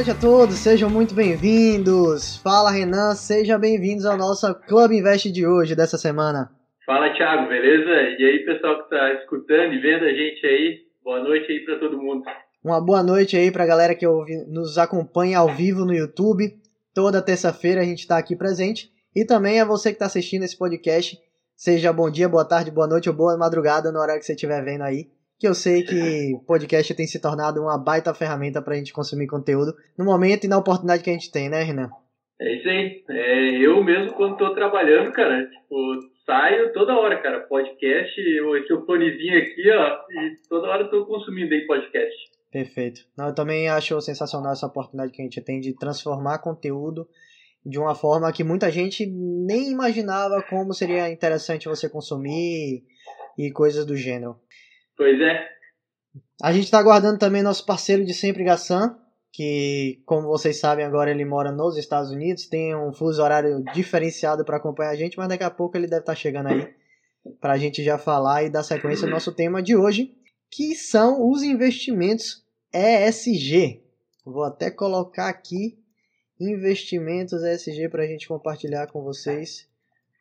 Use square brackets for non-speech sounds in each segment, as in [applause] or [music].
noite a todos, sejam muito bem-vindos. Fala Renan, sejam bem-vindos ao nosso Clube Invest de hoje, dessa semana. Fala Thiago, beleza? E aí pessoal que está escutando e vendo a gente aí, boa noite aí para todo mundo. Uma boa noite aí para a galera que nos acompanha ao vivo no YouTube. Toda terça-feira a gente está aqui presente. E também a você que está assistindo esse podcast, seja bom dia, boa tarde, boa noite ou boa madrugada no horário que você estiver vendo aí que eu sei que podcast tem se tornado uma baita ferramenta para a gente consumir conteúdo no momento e na oportunidade que a gente tem, né, Renan? É isso aí. É, eu mesmo, quando estou trabalhando, cara, tipo, saio toda hora, cara, podcast, esse fonezinho aqui, ó, e toda hora estou consumindo aí podcast. Perfeito. Eu também acho sensacional essa oportunidade que a gente tem de transformar conteúdo de uma forma que muita gente nem imaginava como seria interessante você consumir e coisas do gênero. Pois é. A gente está aguardando também nosso parceiro de sempre, Gassan, que, como vocês sabem, agora ele mora nos Estados Unidos, tem um fuso horário diferenciado para acompanhar a gente, mas daqui a pouco ele deve estar tá chegando aí para a gente já falar e dar sequência ao nosso tema de hoje, que são os investimentos ESG. Vou até colocar aqui investimentos ESG para a gente compartilhar com vocês,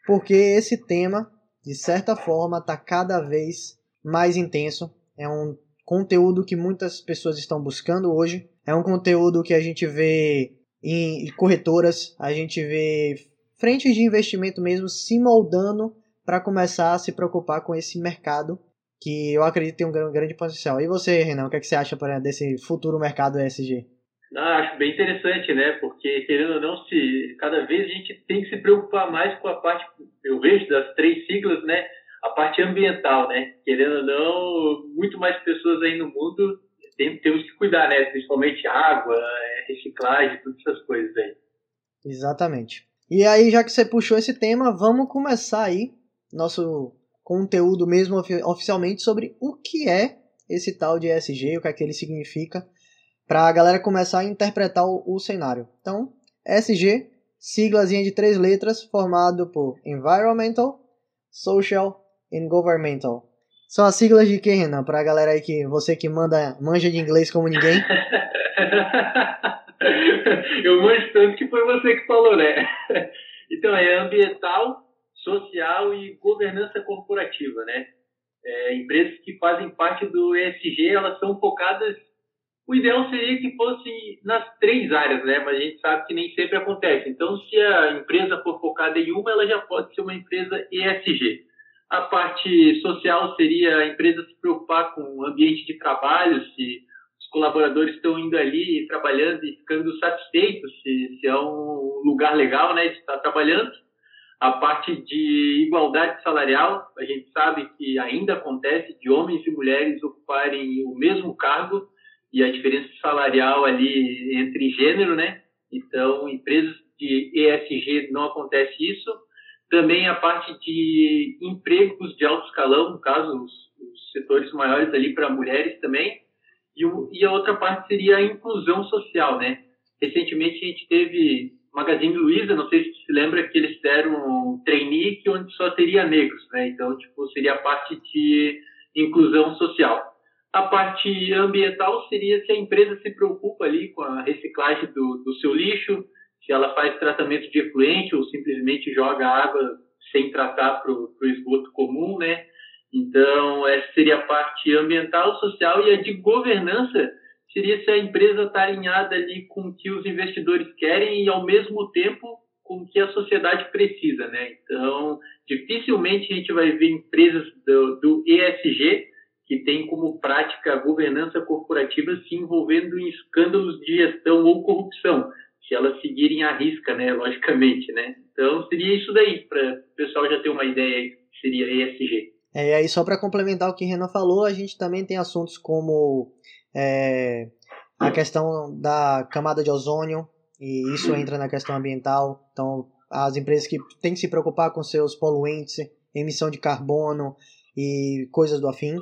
porque esse tema, de certa forma, está cada vez mais intenso. É um conteúdo que muitas pessoas estão buscando hoje. É um conteúdo que a gente vê em corretoras, a gente vê frentes de investimento mesmo se moldando para começar a se preocupar com esse mercado que eu acredito tem um grande potencial. E você, Renan, o que, é que você acha desse futuro mercado ESG? Ah, acho bem interessante, né? Porque, querendo ou não, se cada vez a gente tem que se preocupar mais com a parte, eu vejo, das três siglas, né? A parte ambiental, né? Querendo ou não, muito mais pessoas aí no mundo tem, temos que cuidar, né? Principalmente água, é, reciclagem, todas essas coisas aí. Exatamente. E aí, já que você puxou esse tema, vamos começar aí nosso conteúdo mesmo oficialmente sobre o que é esse tal de ESG, o que é que ele significa, para a galera começar a interpretar o, o cenário. Então, ESG, siglazinha de três letras, formado por Environmental, Social and Governmental. São as siglas de quem, Renan? Pra galera aí que você que manda, manja de inglês como ninguém. [laughs] Eu manjo tanto que foi você que falou, né? [laughs] Então, é ambiental, social e governança corporativa, né? É, empresas que fazem parte do ESG, elas são focadas. O ideal seria que fosse nas três áreas, né? Mas a gente sabe que nem sempre acontece. Então, se a empresa for focada em uma, ela já pode ser uma empresa ESG. A parte social seria a empresa se preocupar com o ambiente de trabalho, se os colaboradores estão indo ali trabalhando e ficando satisfeitos, se, se é um lugar legal né, de estar trabalhando. A parte de igualdade salarial, a gente sabe que ainda acontece de homens e mulheres ocuparem o mesmo cargo e a diferença salarial ali entre gênero, né? Então, empresas de ESG não acontece isso também a parte de empregos de alto escalão, no caso, os, os setores maiores ali para mulheres também. E, o, e, a outra parte seria a inclusão social, né? Recentemente a gente teve Magazine Luiza, não sei se se lembra que eles deram um trainee que onde só teria negros, né? Então, tipo, seria a parte de inclusão social. A parte ambiental seria se a empresa se preocupa ali com a reciclagem do, do seu lixo, se ela faz tratamento de efluente ou simplesmente joga água sem tratar para o esgoto comum, né? Então, essa seria a parte ambiental, social e a de governança seria se a empresa está alinhada ali com o que os investidores querem e, ao mesmo tempo, com o que a sociedade precisa, né? Então, dificilmente a gente vai ver empresas do, do ESG que tem como prática a governança corporativa se envolvendo em escândalos de gestão ou corrupção se elas seguirem a risca, né, logicamente, né? Então seria isso daí, para o pessoal já ter uma ideia que seria ESG. É, e aí só para complementar o que o Renan falou, a gente também tem assuntos como é, a questão da camada de ozônio, e isso entra na questão ambiental. Então, as empresas que têm que se preocupar com seus poluentes, emissão de carbono e coisas do afim.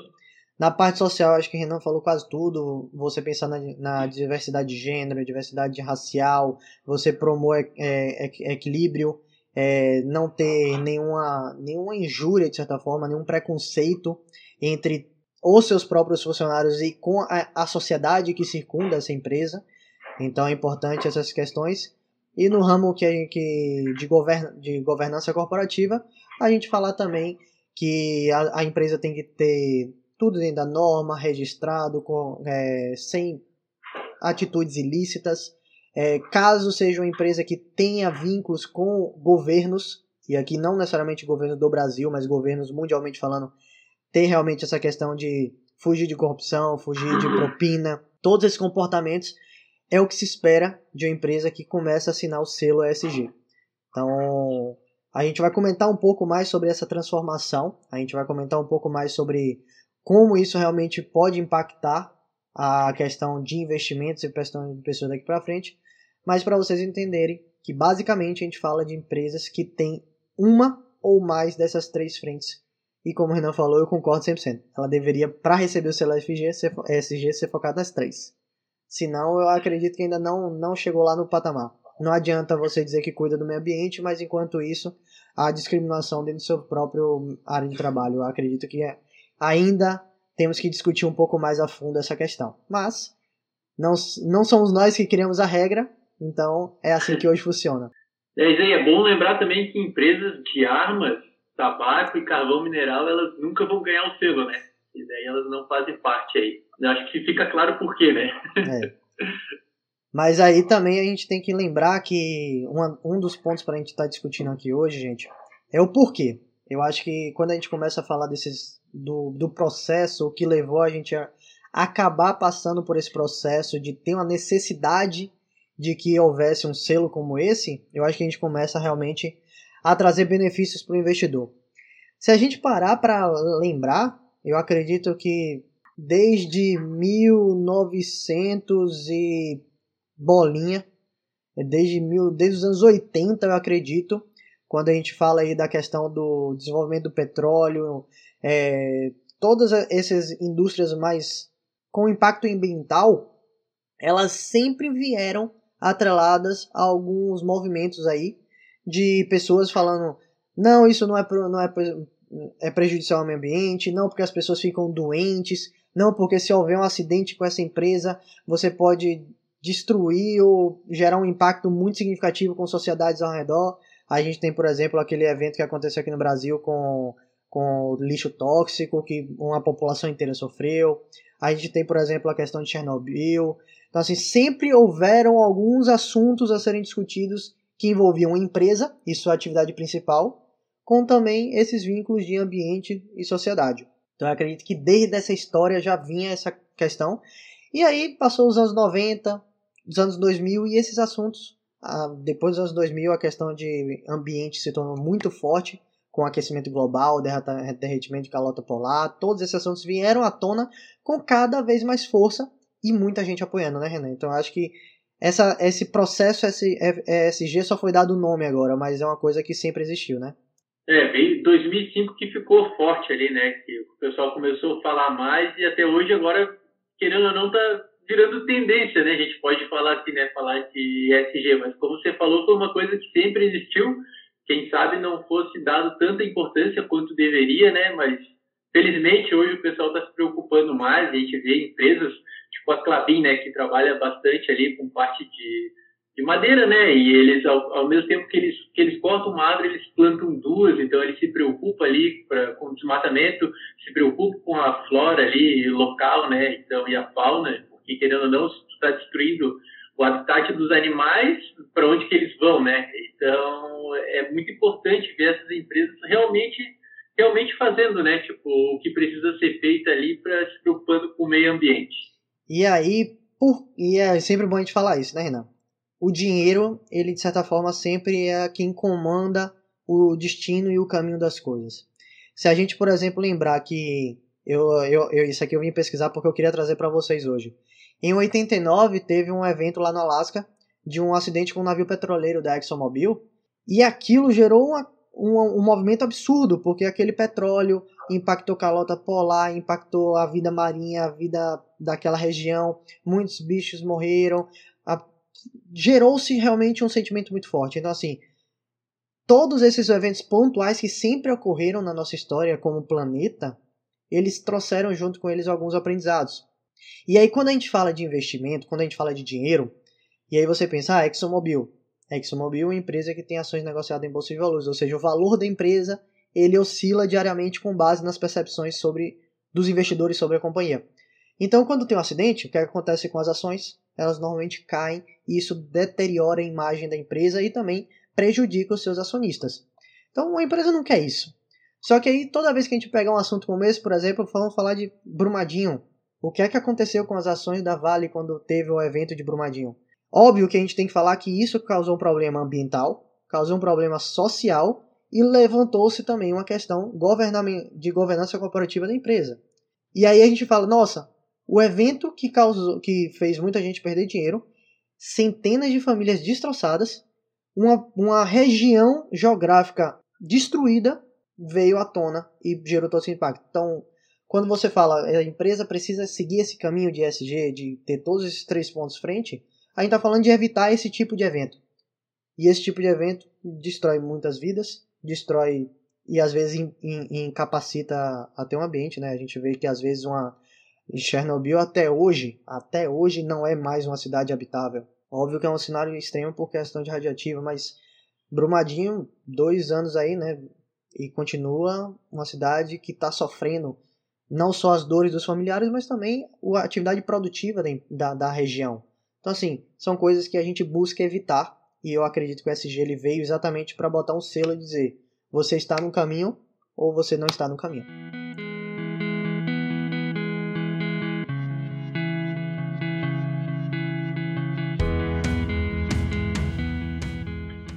Na parte social, acho que o Renan falou quase tudo. Você pensar na, na diversidade de gênero, diversidade racial, você promove é, é, equilíbrio, é, não ter nenhuma, nenhuma injúria, de certa forma, nenhum preconceito entre os seus próprios funcionários e com a, a sociedade que circunda essa empresa. Então é importante essas questões. E no ramo que, que de, govern, de governança corporativa, a gente falar também que a, a empresa tem que ter tudo dentro da norma, registrado, com, é, sem atitudes ilícitas. É, caso seja uma empresa que tenha vínculos com governos, e aqui não necessariamente governo do Brasil, mas governos mundialmente falando, ter realmente essa questão de fugir de corrupção, fugir de propina, todos esses comportamentos é o que se espera de uma empresa que começa a assinar o selo ESG. Então, a gente vai comentar um pouco mais sobre essa transformação, a gente vai comentar um pouco mais sobre como isso realmente pode impactar a questão de investimentos e questão de pessoas daqui para frente, mas para vocês entenderem que basicamente a gente fala de empresas que têm uma ou mais dessas três frentes. E como o Renan falou, eu concordo 100%. Ela deveria, para receber o selo FG, ser, ESG, ser focada nas três. Senão, eu acredito que ainda não, não chegou lá no patamar. Não adianta você dizer que cuida do meio ambiente, mas enquanto isso, a discriminação dentro do seu próprio área de trabalho. Eu acredito que é, ainda temos que discutir um pouco mais a fundo essa questão. Mas, não, não somos nós que criamos a regra, então é assim que hoje funciona. [laughs] É, é bom lembrar também que empresas de armas, tabaco e carvão mineral, elas nunca vão ganhar o selo, né? E daí elas não fazem parte aí. Eu acho que fica claro por quê, né? [laughs] É. Mas aí também a gente tem que lembrar que uma, um dos pontos para a gente estar tá discutindo aqui hoje, gente, é o porquê. Eu acho que quando a gente começa a falar desses do, do processo, o que levou a gente a acabar passando por esse processo de ter uma necessidade de que houvesse um selo como esse, eu acho que a gente começa realmente a trazer benefícios para o investidor. Se a gente parar para lembrar, eu acredito que desde 1900 e bolinha, desde, mil, desde os anos 80, eu acredito, quando a gente fala aí da questão do desenvolvimento do petróleo, é, todas essas indústrias mais com impacto ambiental, elas sempre vieram atreladas a alguns movimentos aí de pessoas falando não, isso não é, não é, é prejudicial ao meio ambiente, não porque as pessoas ficam doentes, não porque se houver um acidente com essa empresa, você pode destruir ou gerar um impacto muito significativo com sociedades ao redor. A gente tem, por exemplo, aquele evento que aconteceu aqui no Brasil com, com lixo tóxico, que uma população inteira sofreu. A gente tem, por exemplo, a questão de Chernobyl. Então, assim, sempre houveram alguns assuntos a serem discutidos que envolviam a empresa e sua atividade principal, com também esses vínculos de ambiente e sociedade. Então, eu acredito que desde essa história já vinha essa questão. E aí, passou os anos 90, os anos 2000 e esses assuntos, depois dos anos 2000, a questão de ambiente se tornou muito forte com aquecimento global, derretimento de calota polar, todos esses assuntos vieram à tona com cada vez mais força e muita gente apoiando, né, Renan? Então acho que essa, esse processo ESG só foi dado o nome agora, mas é uma coisa que sempre existiu, né? É, veio 2005 que ficou forte ali, né? Que o pessoal começou a falar mais e até hoje agora, querendo ou não, tá virando tendência, né? A gente pode falar assim, né? Falar de ESG, mas como você falou, foi uma coisa que sempre existiu. Quem sabe não fosse dado tanta importância quanto deveria, né? Mas felizmente hoje o pessoal está se preocupando mais. A gente vê empresas tipo a Clabin, né, que trabalha bastante ali com parte de, de madeira, né, e eles, ao, ao, mesmo tempo que eles, que eles cortam uma árvore, eles plantam duas, então eles se preocupam ali pra, com o desmatamento, se preocupam com a flora ali local, né, então, e a fauna, porque querendo ou não, está destruindo o habitat dos animais, para onde que eles vão, né? Então, é muito importante ver essas empresas realmente realmente fazendo, né? Tipo, o que precisa ser feito ali para se preocupando com o meio ambiente. E aí, por, e é sempre bom a gente falar isso, né, Renan? O dinheiro, ele de certa forma sempre é quem comanda o destino e o caminho das coisas. Se a gente, por exemplo, lembrar que eu, eu, eu isso aqui eu vim pesquisar porque eu queria trazer para vocês hoje. Em 89 teve um evento lá no Alasca de um acidente com um navio petroleiro da ExxonMobil e aquilo gerou uma um, um movimento absurdo, porque aquele petróleo impactou calota polar, impactou a vida marinha, a vida daquela região, muitos bichos morreram, gerou-se realmente um sentimento muito forte. Então, assim, todos esses eventos pontuais que sempre ocorreram na nossa história como planeta, eles trouxeram junto com eles alguns aprendizados. E aí, quando a gente fala de investimento, quando a gente fala de dinheiro, E aí você pensa, ah, ExxonMobil. ExxonMobil é uma empresa que tem ações negociadas em bolsa de valores, ou seja, o valor da empresa ele oscila diariamente com base nas percepções sobre dos investidores sobre a companhia. Então, quando tem um acidente, o que acontece com as ações? Elas normalmente caem e isso deteriora a imagem da empresa e também prejudica os seus acionistas. Então, a empresa não quer isso. Só que aí, toda vez que a gente pega um assunto como esse, por exemplo, vamos falar de Brumadinho. O que é que aconteceu com as ações da Vale quando teve o evento de Brumadinho? Óbvio que a gente tem que falar que isso causou um problema ambiental, causou um problema social e levantou-se também uma questão de governança corporativa da empresa. E aí a gente fala, nossa, o evento que causou, que fez muita gente perder dinheiro, centenas de famílias destroçadas, uma, uma região geográfica destruída veio à tona e gerou todo esse impacto. Então, quando você fala a empresa precisa seguir esse caminho de ESG, de ter todos esses três pontos frente, a gente está falando de evitar esse tipo de evento. E esse tipo de evento destrói muitas vidas, destrói e às vezes incapacita até o ambiente, né? A gente vê que às vezes uma Chernobyl até hoje, até hoje não é mais uma cidade habitável. Óbvio que é um cenário extremo por questão de radiativa, mas Brumadinho, dois anos aí, né? E continua uma cidade que está sofrendo não só as dores dos familiares, mas também a atividade produtiva da, da região. Então, assim, são coisas que a gente busca evitar e eu acredito que o SG ele veio exatamente para botar um selo e dizer: você está no caminho ou você não está no caminho.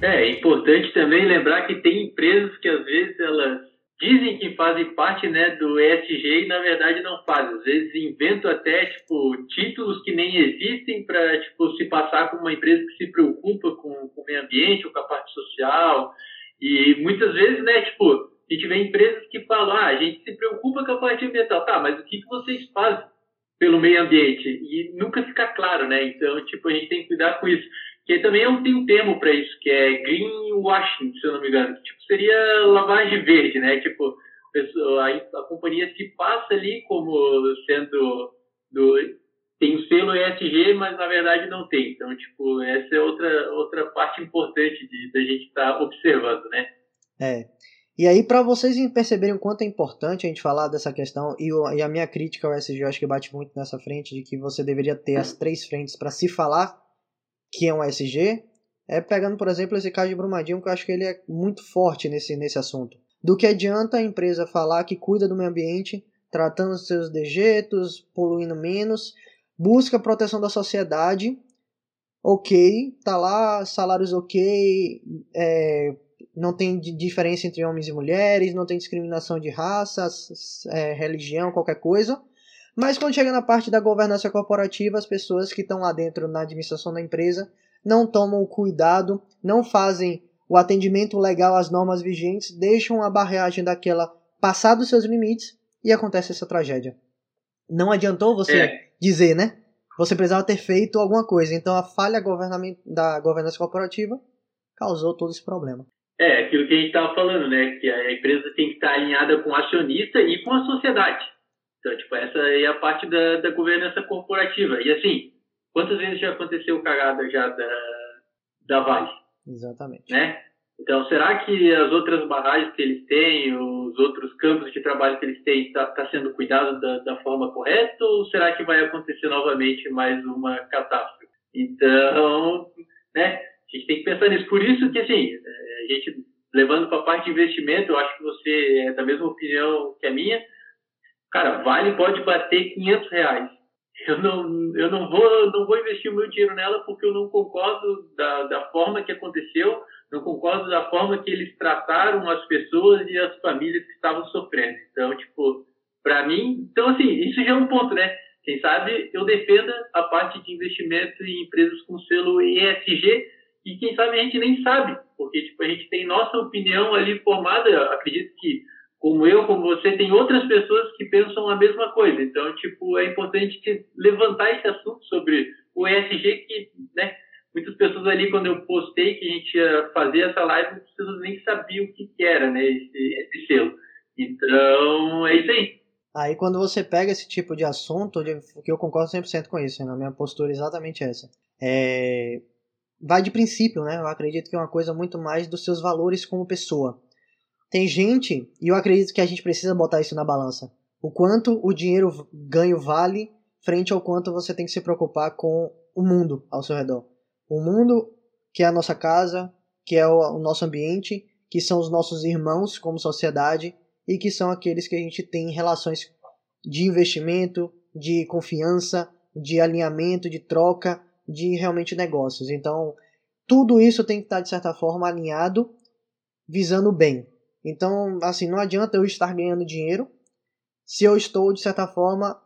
É, é importante também lembrar que tem empresas que às vezes elas dizem que fazem parte né, do ESG e na verdade não fazem. Às vezes inventam até tipo, títulos que nem existem para tipo, se passar como uma empresa que se preocupa com, com o meio ambiente ou com a parte social. E muitas vezes, né, tipo, a gente vê empresas que falam, ah, a gente se preocupa com a parte ambiental. Tá, mas o que, que vocês fazem pelo meio ambiente? E nunca fica claro, né? Então, tipo, a gente tem que cuidar com isso. Que também tenho um termo para isso, que é greenwashing, se eu não me engano. Tipo, seria lavagem verde, né? Tipo, a, a companhia se passa ali como sendo do, tem o selo ESG, mas na verdade não tem. Então, tipo, essa é outra outra parte importante de da gente estar tá observando, né? É. E aí, para vocês perceberem o quanto é importante a gente falar dessa questão, e, o, e a minha crítica ao ESG, eu acho que bate muito nessa frente, de que você deveria ter as três frentes para se falar que é um SG, é pegando, por exemplo, esse caso de Brumadinho, que eu acho que ele é muito forte nesse, nesse assunto. Do que adianta a empresa falar que cuida do meio ambiente, tratando seus dejetos, poluindo menos, busca proteção da sociedade, ok, tá lá, salários ok, é, não tem diferença entre homens e mulheres, não tem discriminação de raça, é, religião, qualquer coisa. Mas quando chega na parte da governança corporativa, as pessoas que estão lá dentro na administração da empresa não tomam o cuidado, não fazem o atendimento legal às normas vigentes, deixam a barragem daquela passar dos seus limites e acontece essa tragédia. Não adiantou você é. dizer, né? Você precisava ter feito alguma coisa. Então a falha da governança corporativa causou todo esse problema. É, aquilo que a gente estava falando, né? Que a empresa tem que estar alinhada com o acionista e com a sociedade. Então, tipo, essa é a parte da, da governança corporativa. E assim, quantas vezes já aconteceu cagada já da, da Vale? Exatamente. Né? Então, será que as outras barragens que eles têm, os outros campos de trabalho que eles têm, está tá sendo cuidado da, da, forma correta? Ou será que vai acontecer novamente mais uma catástrofe? Então, né, a gente tem que pensar nisso. Por isso que, assim, a gente, levando para a parte de investimento, eu acho que você é da mesma opinião que a minha, Cara, Vale pode bater 500 reais. Eu não, eu não vou, não vou investir o meu dinheiro nela porque eu não concordo da, da forma que aconteceu, não concordo da forma que eles trataram as pessoas e as famílias que estavam sofrendo. Então, tipo, para mim, então assim, isso já é um ponto, né? Quem sabe eu defenda a parte de investimento em empresas com selo ESG e quem sabe a gente nem sabe, porque tipo a gente tem nossa opinião ali formada. Acredito que como eu, como você, tem outras pessoas que pensam a mesma coisa. Então, tipo, é importante levantar esse assunto sobre o ESG que, né, muitas pessoas ali, quando eu postei que a gente ia fazer essa live, muitas pessoas nem sabiam o que, que era, né, esse, esse selo. Então, é isso aí. Aí quando você pega esse tipo de assunto, que eu concordo 100% com isso, né? a minha postura é exatamente essa. é, vai de princípio, né? Eu acredito que é uma coisa muito mais dos seus valores como pessoa. Tem gente, e eu acredito que a gente precisa botar isso na balança, o quanto o dinheiro ganho vale frente ao quanto você tem que se preocupar com o mundo ao seu redor. O mundo que é a nossa casa, que é o, nosso ambiente, que são os nossos irmãos como sociedade e que são aqueles que a gente tem relações de investimento, de confiança, de alinhamento, de troca, de realmente negócios. Então, tudo isso tem que estar de certa forma alinhado visando o bem. Então, assim, não adianta eu estar ganhando dinheiro se eu estou de certa forma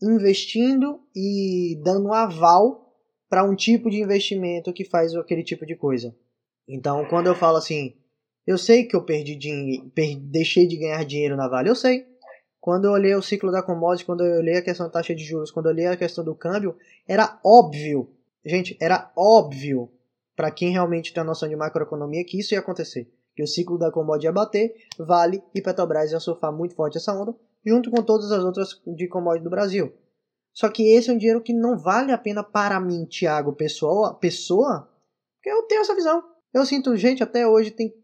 investindo e dando aval para um tipo de investimento que faz aquele tipo de coisa. Então, quando eu falo assim, eu sei que eu perdi dinheiro, deixei de ganhar dinheiro na Vale, eu sei. Quando eu olhei o ciclo da commodity, quando eu olhei a questão da taxa de juros, quando eu olhei a questão do câmbio, era óbvio, gente, era óbvio para quem realmente tem a noção de macroeconomia que isso ia acontecer. Que o ciclo da commodity ia bater, Vale e Petrobras iam surfar muito forte essa onda, junto com todas as outras de commodity do Brasil. Só que esse é um dinheiro que não vale a pena para mim, Thiago, pessoa, pessoa, porque eu tenho essa visão. Eu sinto, gente, até hoje tem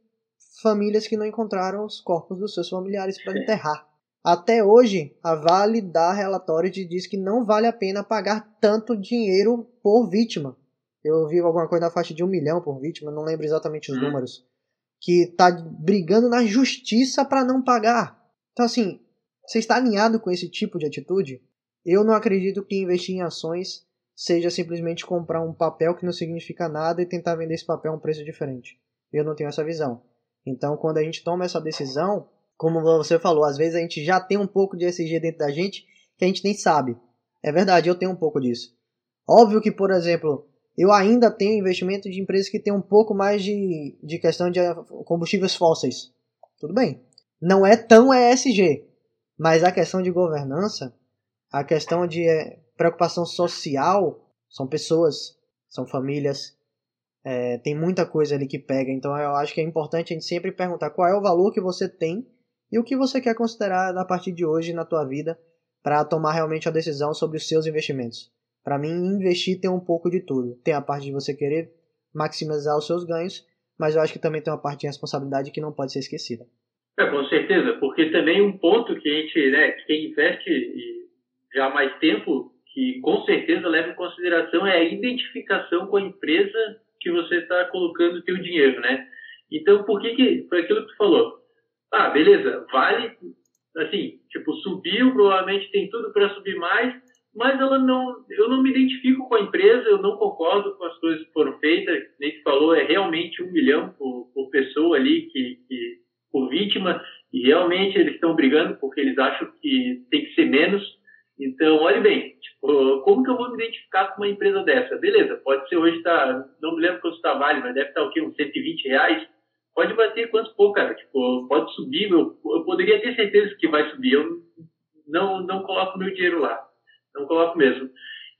famílias que não encontraram os corpos dos seus familiares para enterrar. Até hoje, a Vale dá relatório e diz que não vale a pena pagar tanto dinheiro por vítima. Eu vi alguma coisa na faixa de um milhão por vítima, não lembro exatamente os hum. números. Que está brigando na justiça para não pagar. Então, assim, você está alinhado com esse tipo de atitude? Eu não acredito que investir em ações seja simplesmente comprar um papel que não significa nada e tentar vender esse papel a um preço diferente. Eu não tenho essa visão. Então, quando a gente toma essa decisão, como você falou, às vezes a gente já tem um pouco de SG dentro da gente que a gente nem sabe. É verdade, eu tenho um pouco disso. Óbvio que, por exemplo, eu ainda tenho investimento de empresas que tem um pouco mais de, de questão de combustíveis fósseis. Tudo bem. Não é tão ESG, mas a questão de governança, a questão de eh, preocupação social, são pessoas, são famílias, é, tem muita coisa ali que pega. Então eu acho que é importante a gente sempre perguntar qual é o valor que você tem e o que você quer considerar a partir de hoje na tua vida para tomar realmente a decisão sobre os seus investimentos. Para mim, investir tem um pouco de tudo. Tem a parte de você querer maximizar os seus ganhos, mas eu acho que também tem uma parte de responsabilidade que não pode ser esquecida. É, com certeza, porque também um ponto que a gente, né, quem investe já há mais tempo, que com certeza leva em consideração é a identificação com a empresa que você está colocando o teu dinheiro, né? Então, por que que, foi aquilo que tu falou, ah, beleza, vale, assim, tipo, subiu, provavelmente tem tudo para subir mais, mas ela não, eu não me identifico com a empresa, eu não concordo com as coisas que foram feitas, nem que falou, é realmente um milhão por, por pessoa ali, que, que, por vítima, e realmente eles estão brigando porque eles acham que tem que ser menos. Então, olhe bem, tipo, como que eu vou me identificar com uma empresa dessa? Beleza, pode ser hoje, tá, não me lembro quanto está vale, mas deve estar o quê? Uns 120 reais pode bater quanto for, cara. Tipo, pode subir, eu, eu poderia ter certeza que vai subir. Eu não, não coloco meu dinheiro lá. Não coloco mesmo.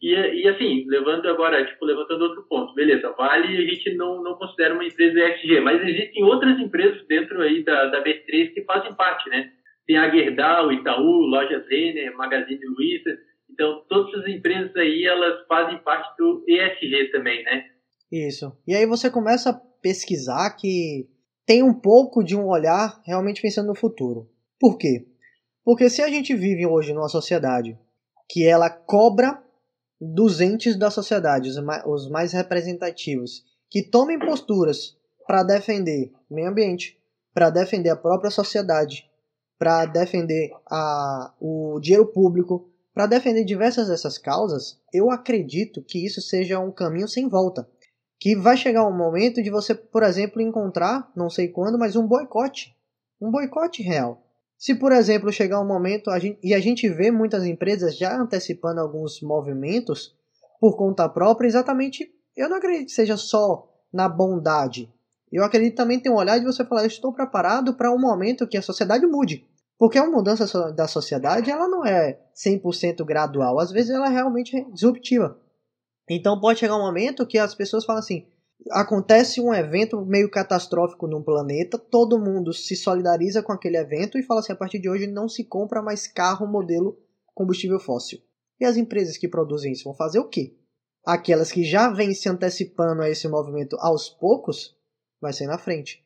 E, e assim, levando agora, tipo, levantando outro ponto, beleza, Vale a gente não, não considera uma empresa ESG, mas existem outras empresas dentro aí da, da B3 que fazem parte, né? Tem a Gerdau, Itaú, Lojas Renner, Magazine Luiza, então todas essas empresas aí, elas fazem parte do ESG também, né? Isso. E aí você começa a pesquisar que tem um pouco de um olhar realmente pensando no futuro. Por quê? Porque se a gente vive hoje numa sociedade que ela cobra dos entes da sociedade, os mais representativos, que tomem posturas para defender o meio ambiente, para defender a própria sociedade, para defender a, o dinheiro público, para defender diversas dessas causas, eu acredito que isso seja um caminho sem volta que vai chegar um momento de você, por exemplo, encontrar, não sei quando, mas um boicote. Um boicote real. Se, por exemplo, chegar um momento, a gente, e a gente vê muitas empresas já antecipando alguns movimentos por conta própria, exatamente, eu não acredito que seja só na bondade. Eu acredito também ter um olhar de você falar, eu estou preparado para um momento que a sociedade mude. Porque a mudança da sociedade, ela não é 100% gradual, às vezes ela é realmente disruptiva. Então pode chegar um momento que as pessoas falam assim: acontece um evento meio catastrófico num planeta, todo mundo se solidariza com aquele evento e fala assim: a partir de hoje não se compra mais carro modelo combustível fóssil. E as empresas que produzem isso vão fazer o quê? aquelas que já vêm se antecipando a esse movimento aos poucos, vai ser na frente.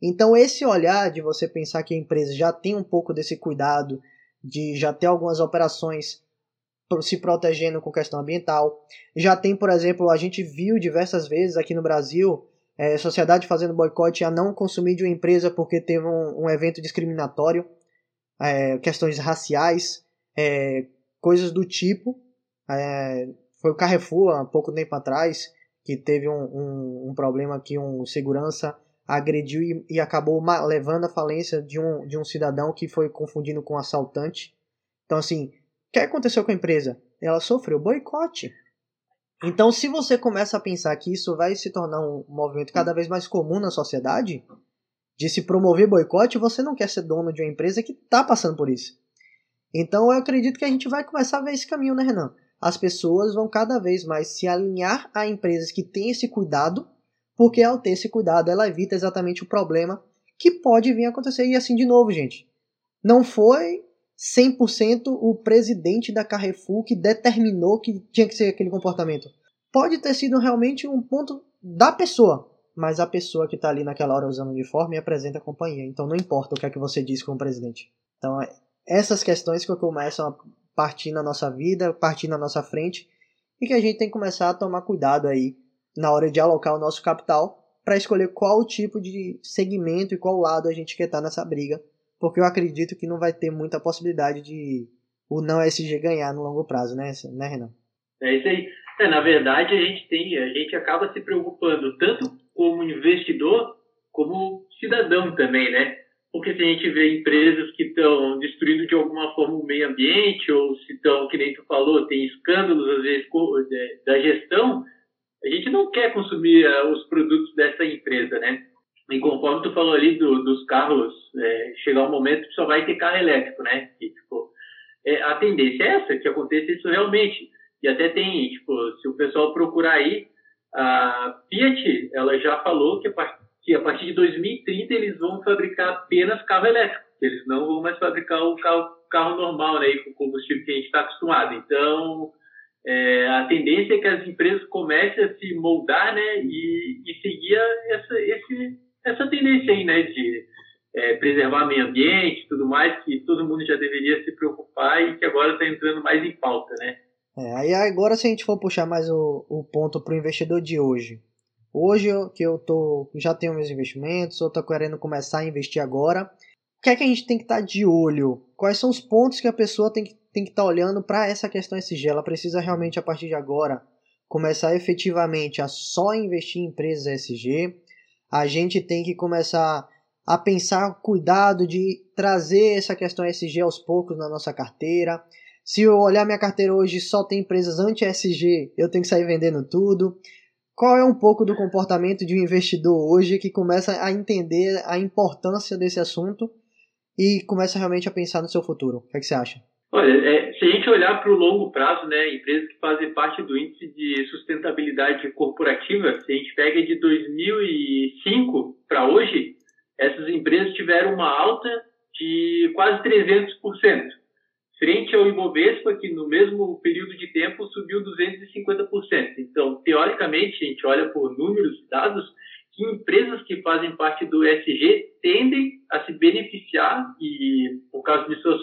Então esse olhar de você pensar que a empresa já tem um pouco desse cuidado, de já ter algumas operações se protegendo com questão ambiental. Já tem, por exemplo, a gente viu diversas vezes aqui no Brasil é, sociedade fazendo boicote a não consumir de uma empresa porque teve um, um evento discriminatório, é, questões raciais, é, coisas do tipo. É, foi o Carrefour há pouco tempo atrás que teve um, um, um problema que um segurança agrediu e, e acabou levando à falência de um, de um cidadão que foi confundido com um assaltante. Então, assim, que aconteceu com a empresa? Ela sofreu boicote. Então, se você começa a pensar que isso vai se tornar um movimento cada vez mais comum na sociedade, de se promover boicote, você não quer ser dono de uma empresa que está passando por isso. Então, eu acredito que a gente vai começar a ver esse caminho, né, Renan? As pessoas vão cada vez mais se alinhar a empresas que têm esse cuidado porque ao ter esse cuidado ela evita exatamente o problema que pode vir a acontecer. E assim de novo, gente, não foi 100% o presidente da Carrefour que determinou que tinha que ser aquele comportamento. Pode ter sido realmente um ponto da pessoa, mas a pessoa que está ali naquela hora usando o uniforme apresenta a companhia. Então não importa o que é que você diz como presidente. Então é essas questões que começam a partir na nossa vida, partir na nossa frente, e que a gente tem que começar a tomar cuidado aí na hora de alocar o nosso capital para escolher qual tipo de segmento e qual lado a gente quer estar tá nessa briga, porque eu acredito que não vai ter muita possibilidade de o não SG ganhar no longo prazo, né, né Renan? É isso aí. É, na verdade, a gente tem, a gente acaba se preocupando tanto como investidor como cidadão também, né? Porque se a gente vê empresas que estão destruindo de alguma forma o meio ambiente, ou se estão, que nem tu falou, tem escândalos às vezes da gestão, a gente não quer consumir uh, os produtos dessa empresa, né? E conforme tu falou ali do, dos carros, é, chegar um momento que só vai ter carro elétrico, né? E, tipo, é, a tendência é essa, que aconteça isso realmente. E até tem, tipo, se o pessoal procurar aí, a Fiat, ela já falou que a, part que a partir de 2030 eles vão fabricar apenas carro elétrico. Eles não vão mais fabricar o carro, carro normal, né? Com combustível que a gente está acostumado. Então, é, a tendência é que as empresas comecem a se moldar né, e, e seguir essa, esse, essa tendência aí, né, de é, preservar meio ambiente e tudo mais, que todo mundo já deveria se preocupar e que agora está entrando mais em pauta. Né? É, aí agora se a gente for puxar mais o, o ponto para o investidor de hoje. Hoje que eu tô, já tenho meus investimentos, ou estou querendo começar a investir agora, o que é que a gente tem que estar tá de olho? Quais são os pontos que a pessoa tem que tem que estar tá olhando para essa questão SG. Ela precisa realmente, a partir de agora, começar efetivamente a só investir em empresas SG. A gente tem que começar a pensar cuidado de trazer essa questão SG aos poucos na nossa carteira. Se eu olhar minha carteira hoje só tem empresas anti-SG, eu tenho que sair vendendo tudo. Qual é um pouco do comportamento de um investidor hoje que começa a entender a importância desse assunto e começa realmente a pensar no seu futuro? O que, é que você acha? Olha, é, se a gente olhar para o longo prazo, né, empresas que fazem parte do índice de sustentabilidade corporativa, se a gente pega de 2005 para hoje, essas empresas tiveram uma alta de quase 300%, frente ao Ibovespa, que no mesmo período de tempo subiu 250%. Então, teoricamente, a gente olha por números e dados, que empresas que fazem parte do ESG tendem a se beneficiar e por causa de sua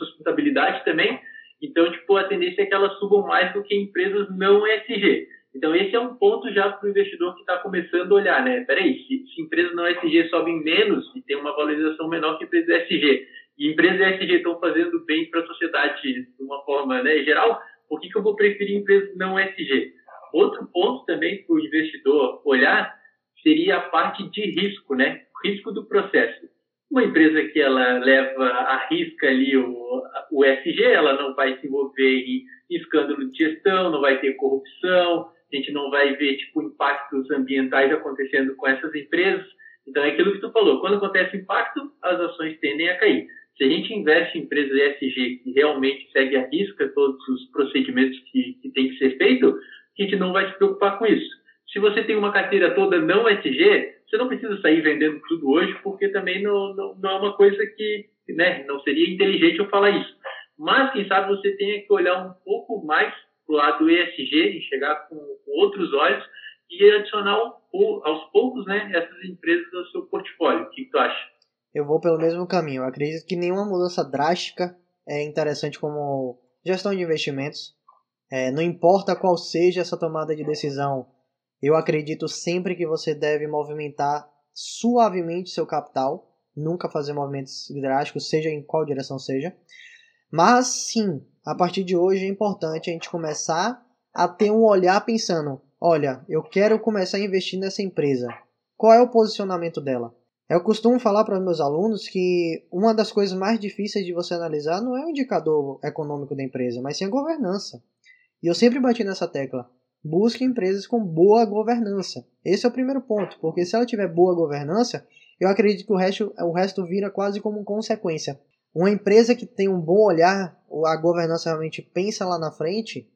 também. Então, tipo, a tendência é que elas subam mais do que empresas não ESG. Então, esse é um ponto já para o investidor que está começando a olhar, né? Peraí, se, se empresas não ESG sobem menos e tem uma valorização menor que empresas ESG, e empresas ESG estão fazendo bem para a sociedade de uma forma né, geral, por que, que eu vou preferir empresas não ESG? Outro ponto também para o investidor olhar seria a parte de risco, né? Risco do processo. Uma empresa que ela leva a risca ali o, o SG, ela não vai se envolver em, escândalo de gestão, não vai ter corrupção, a gente não vai ver tipo impactos ambientais acontecendo com essas empresas. Então é aquilo que tu falou, quando acontece impacto, as ações tendem a cair. Se a gente investe em empresas ESG que realmente segue a risca todos os procedimentos que, que tem que ser feito, a gente não vai se preocupar com isso. Se você tem uma carteira toda não SG, você não precisa sair vendendo tudo hoje, porque também não, não, não é uma coisa que, né, não seria inteligente eu falar isso. Mas, quem sabe, você tenha que olhar um pouco mais para o lado ESG, enxergar com, com outros olhos e adicionar aos poucos né, essas empresas ao seu portfólio. O que tu acha? Eu vou pelo mesmo caminho. Eu acredito que nenhuma mudança drástica é interessante como gestão de investimentos. É, não importa qual seja essa tomada de decisão, eu acredito sempre que você deve movimentar suavemente seu capital, nunca fazer movimentos drásticos, seja em qual direção seja. Mas sim, a partir de hoje é importante a gente começar a ter um olhar pensando: olha, eu quero começar a investir nessa empresa. Qual é o posicionamento dela? Eu costumo falar para meus alunos que uma das coisas mais difíceis de você analisar não é o indicador econômico da empresa, mas sim a governança. E eu sempre bati nessa tecla. Busque empresas com boa governança. Esse é o primeiro ponto, porque se ela tiver boa governança, eu acredito que o resto, o resto vira quase como consequência. Uma empresa que tem um bom olhar, a governança realmente pensa lá na frente,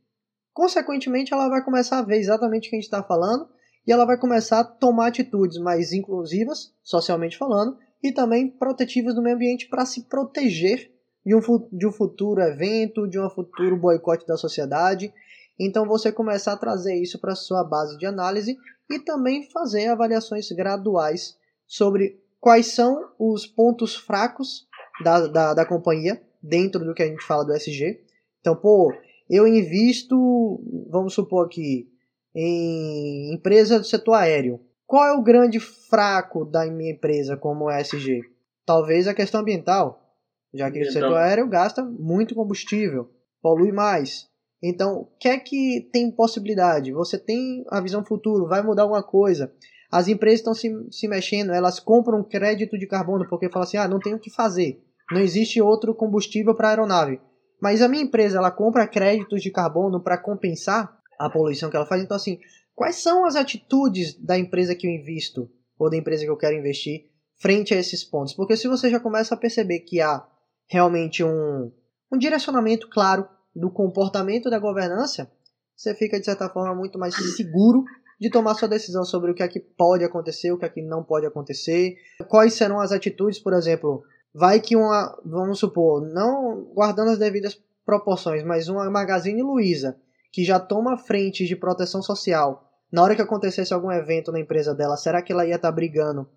consequentemente ela vai começar a ver exatamente o que a gente está falando e ela vai começar a tomar atitudes mais inclusivas, socialmente falando, e também protetivas do meio ambiente para se proteger de um, de um futuro evento, de um futuro boicote da sociedade. Então você começar a trazer isso para sua base de análise e também fazer avaliações graduais sobre quais são os pontos fracos da, da, da companhia dentro do que a gente fala do SG. Então, pô, eu invisto, vamos supor aqui, em empresa do setor aéreo. Qual é o grande fraco da minha empresa como SG? Talvez a questão ambiental já que o setor aéreo gasta muito combustível, polui mais. Então, o que é que tem possibilidade? Você tem a visão futuro, vai mudar alguma coisa. As empresas estão se, se mexendo, elas compram crédito de carbono porque falam assim: ah, não tem o que fazer, não existe outro combustível para aeronave. Mas a minha empresa ela compra créditos de carbono para compensar a poluição que ela faz. Então, assim, quais são as atitudes da empresa que eu invisto ou da empresa que eu quero investir frente a esses pontos? Porque se você já começa a perceber que há realmente um, um direcionamento claro do comportamento da governança, você fica de certa forma muito mais seguro de tomar sua decisão sobre o que é que pode acontecer, o que é que não pode acontecer, quais serão as atitudes, por exemplo, vai que uma, vamos supor, não guardando as devidas proporções, mas uma Magazine Luiza que já toma frente de proteção social, na hora que acontecesse algum evento na empresa dela, será que ela ia estar tá brigando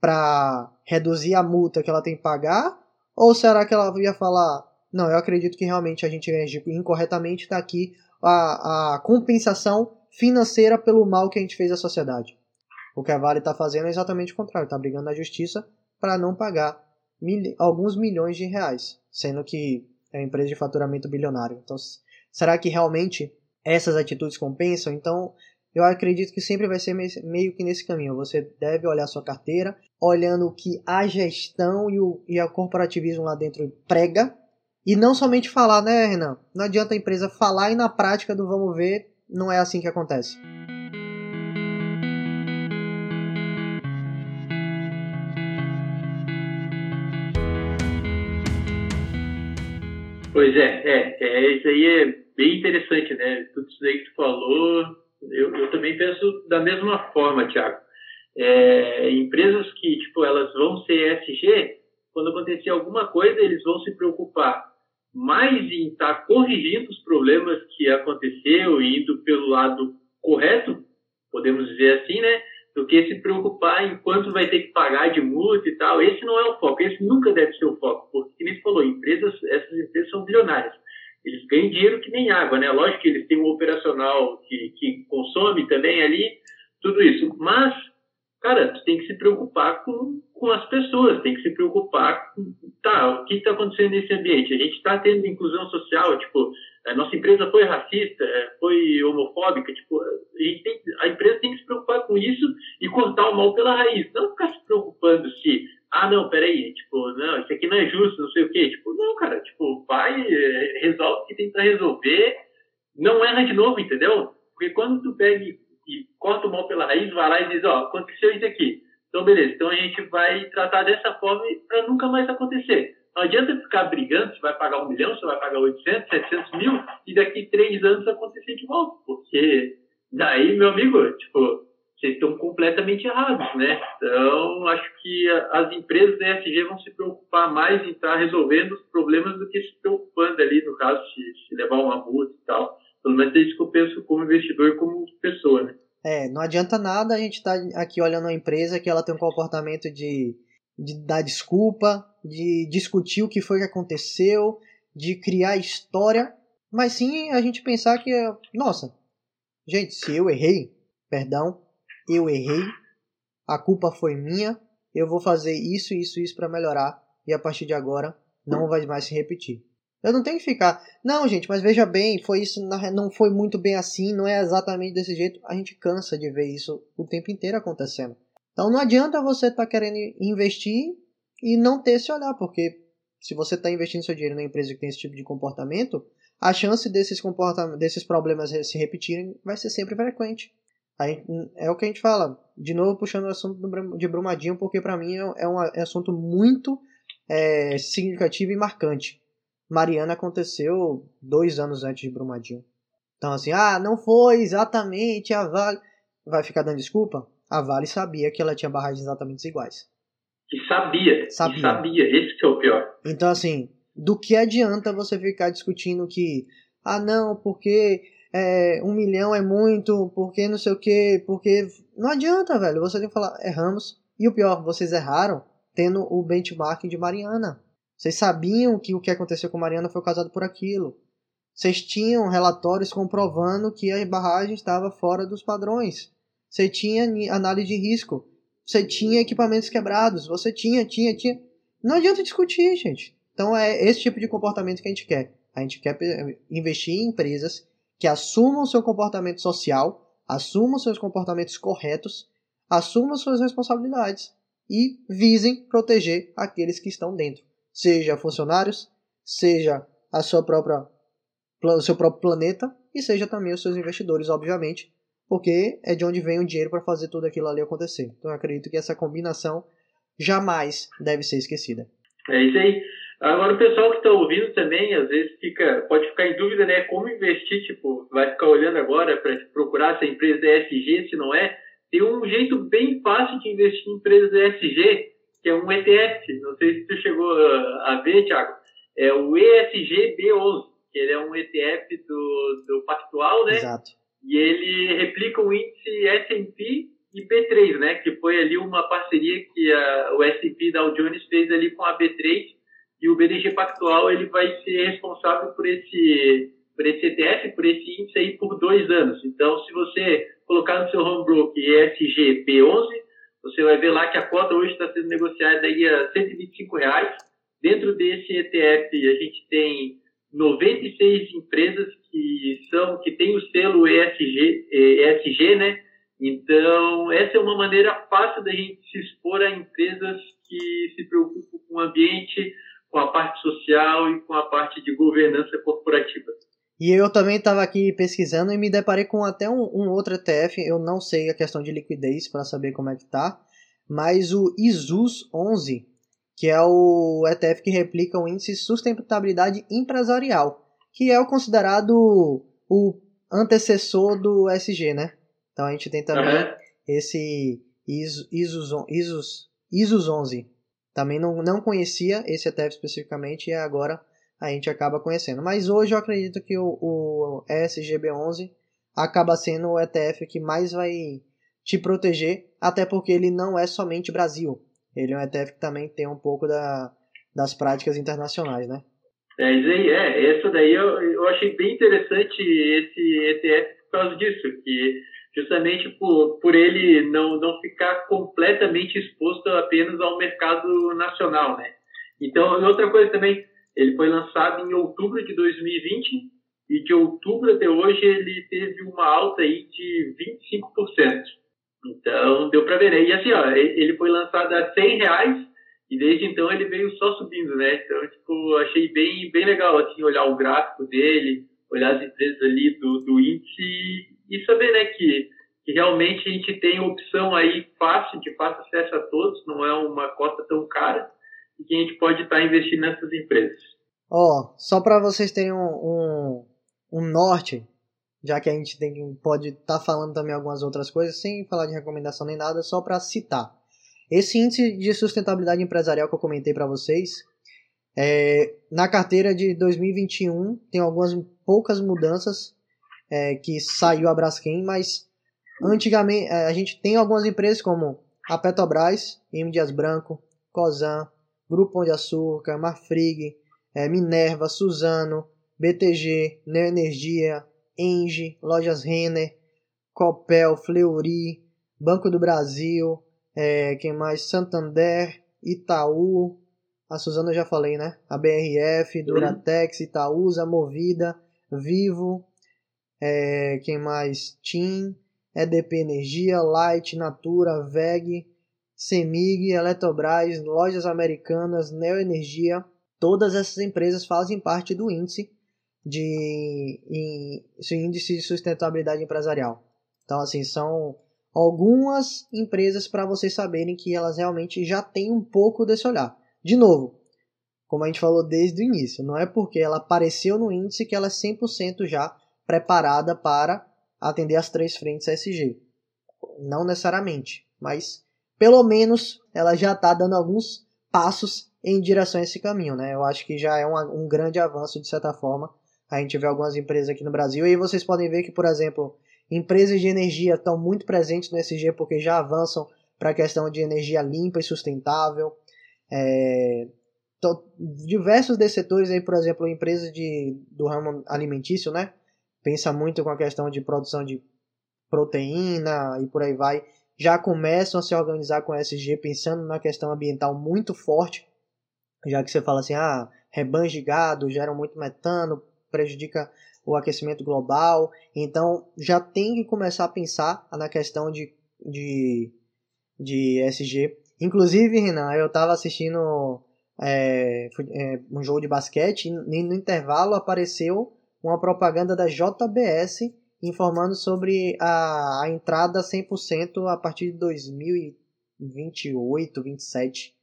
para reduzir a multa que ela tem que pagar? Ou será que ela ia falar, não, eu acredito que realmente a gente agiu incorretamente, está aqui a, a compensação financeira pelo mal que a gente fez à sociedade. O que a Vale está fazendo é exatamente o contrário, está brigando na justiça para não pagar mil, alguns milhões de reais, sendo que é uma empresa de faturamento bilionário. Então, será que realmente essas atitudes compensam? Então, eu acredito que sempre vai ser meio que nesse caminho. Você deve olhar sua carteira, olhando o que a gestão e o, e o corporativismo lá dentro prega, e não somente falar, né, Renan? Não adianta a empresa falar e na prática do vamos ver, não é assim que acontece. Pois é, é, é, isso aí é bem interessante, né? Tudo isso aí que tu falou eu, eu também penso da mesma forma, Tiago. É, empresas que, tipo, elas vão ser ESG, quando acontecer alguma coisa, eles vão se preocupar mais em estar tá corrigindo os problemas que aconteceu e indo pelo lado correto, podemos dizer assim, né? Do que se preocupar em quanto vai ter que pagar de multa e tal. Esse não é o foco, esse nunca deve ser o foco, porque, como você falou, empresas, essas empresas são bilionárias eles ganham dinheiro que nem água, né? Lógico que eles têm um operacional que, que consome também ali, tudo isso. Mas, cara, tu tem que se preocupar com, com as pessoas, tem que se preocupar com, tá, o que está acontecendo nesse ambiente? A gente está tendo inclusão social, tipo, a nossa empresa foi racista, foi homofóbica, tipo, a, gente tem, a empresa tem que se preocupar com isso e cortar o mal pela raiz, não ficar se preocupando se ah, não, peraí, tipo, não, isso aqui não é justo, não sei o quê. Tipo, não, cara, tipo, vai, é, resolve o que tem para resolver, não erra de novo, entendeu? Porque quando tu pega e, e corta o mal pela raiz, vai lá e diz, ó, aconteceu isso aqui. Então, beleza, então a gente vai tratar dessa forma para nunca mais acontecer. Não adianta ficar brigando se vai pagar um milhão, se vai pagar 800, 700 mil, e daqui três anos acontecer de volta. Porque daí, meu amigo, tipo, vocês estão completamente errados, né? Então, acho que as empresas da ESG vão se preocupar mais em estar resolvendo os problemas do que se preocupando ali, no caso, se levar uma multa e tal. Pelo menos é isso que eu penso como investidor e como pessoa, né? É, não adianta nada a gente estar tá aqui olhando a empresa que ela tem um comportamento de, de dar desculpa, de discutir o que foi que aconteceu, de criar história, mas sim a gente pensar que, nossa, gente, se eu errei, perdão, eu errei, a culpa foi minha, eu vou fazer isso, isso, isso para melhorar e a partir de agora não vai mais se repetir. Eu não tenho que ficar, não, gente, mas veja bem, foi isso, não foi muito bem assim, não é exatamente desse jeito. A gente cansa de ver isso o tempo inteiro acontecendo. Então não adianta você estar tá querendo investir e não ter esse olhar, porque se você está investindo seu dinheiro na empresa que tem esse tipo de comportamento, a chance desses, comportamentos, desses problemas se repetirem vai ser sempre frequente. Aí, é o que a gente fala, de novo puxando o assunto de Brumadinho, porque para mim é, é um assunto muito é, significativo e marcante. Mariana aconteceu dois anos antes de Brumadinho. Então assim, ah, não foi exatamente a Vale. Vai ficar dando desculpa? A Vale sabia que ela tinha barragens exatamente iguais. E sabia. Sabia. E sabia. Esse que é o pior. Então assim, do que adianta você ficar discutindo que, ah não, porque é, um milhão é muito, porque não sei o que, porque. Não adianta, velho. Você tem que falar, erramos. E o pior, vocês erraram tendo o benchmark de Mariana. Vocês sabiam que o que aconteceu com Mariana foi causado por aquilo. Vocês tinham relatórios comprovando que a barragem estava fora dos padrões. Você tinha análise de risco. Você tinha equipamentos quebrados. Você tinha, tinha, tinha. Não adianta discutir, gente. Então é esse tipo de comportamento que a gente quer. A gente quer investir em empresas que assumam seu comportamento social, assumam seus comportamentos corretos, assumam suas responsabilidades e visem proteger aqueles que estão dentro, seja funcionários, seja a sua própria o seu próprio planeta e seja também os seus investidores, obviamente, porque é de onde vem o dinheiro para fazer tudo aquilo ali acontecer. Então eu acredito que essa combinação jamais deve ser esquecida. É isso aí. Agora o pessoal que está ouvindo também, às vezes fica, pode ficar em dúvida, né? Como investir, tipo, vai ficar olhando agora para procurar se a empresa é ESG, se não é. Tem um jeito bem fácil de investir em empresas ESG, que é um ETF. Não sei se você chegou a ver, Thiago. É o ESG B11, que ele é um ETF do, do Pactual, né? Exato. E ele replica o índice S&P e B3, né? Que foi ali uma parceria que a, o S&P Dow Jones fez ali com a B3 e o BDG Pactual ele vai ser responsável por esse por esse ETF, por esse índice aí por dois anos. Então, se você colocar no seu home broker ESG B11, você vai ver lá que a cota hoje está sendo negociada aí a 125 reais. Dentro desse ETF, a gente tem 96 empresas que são que têm o selo ESG, ESG, né? Então, essa é uma maneira fácil da gente se expor a empresas que se preocupam com o ambiente, com a parte social e com a parte de governança corporativa. E eu também estava aqui pesquisando e me deparei com até um, um, outro ETF, eu não sei a questão de liquidez para saber como é que tá, mas o ISUS 11, que é o ETF que replica o índice sustentabilidade empresarial, que é o considerado o antecessor do SG, né? Então a gente tem também uhum. esse ISUS, ISUS, ISUS, ISUS 11. Também não, não conhecia esse ETF especificamente e agora a gente acaba conhecendo. Mas hoje eu acredito que o, o ESGB11 acaba sendo o ETF que mais vai te proteger, até porque ele não é somente Brasil. Ele é um ETF que também tem um pouco da, das práticas internacionais, né? É, isso aí, é. Essa daí eu, eu achei bem interessante esse ETF por causa disso, que justamente por, por ele não, não ficar completamente exposto apenas ao mercado nacional, né? Então, outra coisa também, ele foi lançado em outubro de 2020 e de outubro até hoje ele teve uma alta aí de 25%. Então, deu para ver, né? E assim, ó, ele foi lançado a 100 reais e desde então ele veio só subindo, né? Então, tipo, achei bem, bem legal, assim, olhar o gráfico dele, olhar as empresas ali do, do índice e saber, né, que, que realmente a gente tem opção aí fácil, de fácil acesso a todos, não é uma cota tão cara e que a gente pode estar investindo nessas empresas. Ó, oh, só para vocês terem um, um, um, norte, já que a gente tem, pode estar tá falando também algumas outras coisas, sem falar de recomendação nem nada, só para citar. Esse índice de sustentabilidade empresarial que eu comentei para vocês, é, na carteira de 2021 tem algumas poucas mudanças é, que saiu a Braskem, mas antigamente é, a gente tem algumas empresas como a Petrobras, M. Dias Branco, Cosan, Grupo Pão de Açúcar, Marfrig, é, Minerva, Suzano, BTG, Neoenergia, Engie, Lojas Renner, Copel, Fleury, Banco do Brasil, é, quem mais? Santander, Itaú, a Suzana eu já falei, né? A BRF, Duratex, Itaúsa, Movida, Vivo, é, quem mais? TIM, EDP Energia, Light, Natura, VEG, Semig, Eletrobras, Lojas Americanas, Neoenergia, todas essas empresas fazem parte do índice de índice de sustentabilidade empresarial. Então, assim, são algumas empresas para vocês saberem que elas realmente já têm um pouco desse olhar. De novo, como a gente falou desde o início, não é porque ela apareceu no índice que ela é 100% já preparada para atender as três frentes SG. Não necessariamente, mas pelo menos ela já está dando alguns passos em direção a esse caminho, né? Eu acho que já é um, um grande avanço de certa forma. A gente vê algumas empresas aqui no Brasil e vocês podem ver que, por exemplo, empresas de energia estão muito presentes no SG porque já avançam para a questão de energia limpa e sustentável. É, diversos desses setores aí, por exemplo, empresas de, do ramo alimentício, né? Pensa muito com a questão de produção de proteína e por aí vai. Já começam a se organizar com SG pensando na questão ambiental muito forte, já que você fala assim, ah, rebanhos de gado geram muito metano, prejudica o aquecimento global. Então já tem que começar a pensar na questão de, de, de SG. Inclusive, Renan, eu estava assistindo é, é, um jogo de basquete e no intervalo apareceu uma propaganda da JBS informando sobre a, a entrada 100% a partir de 2028, 27,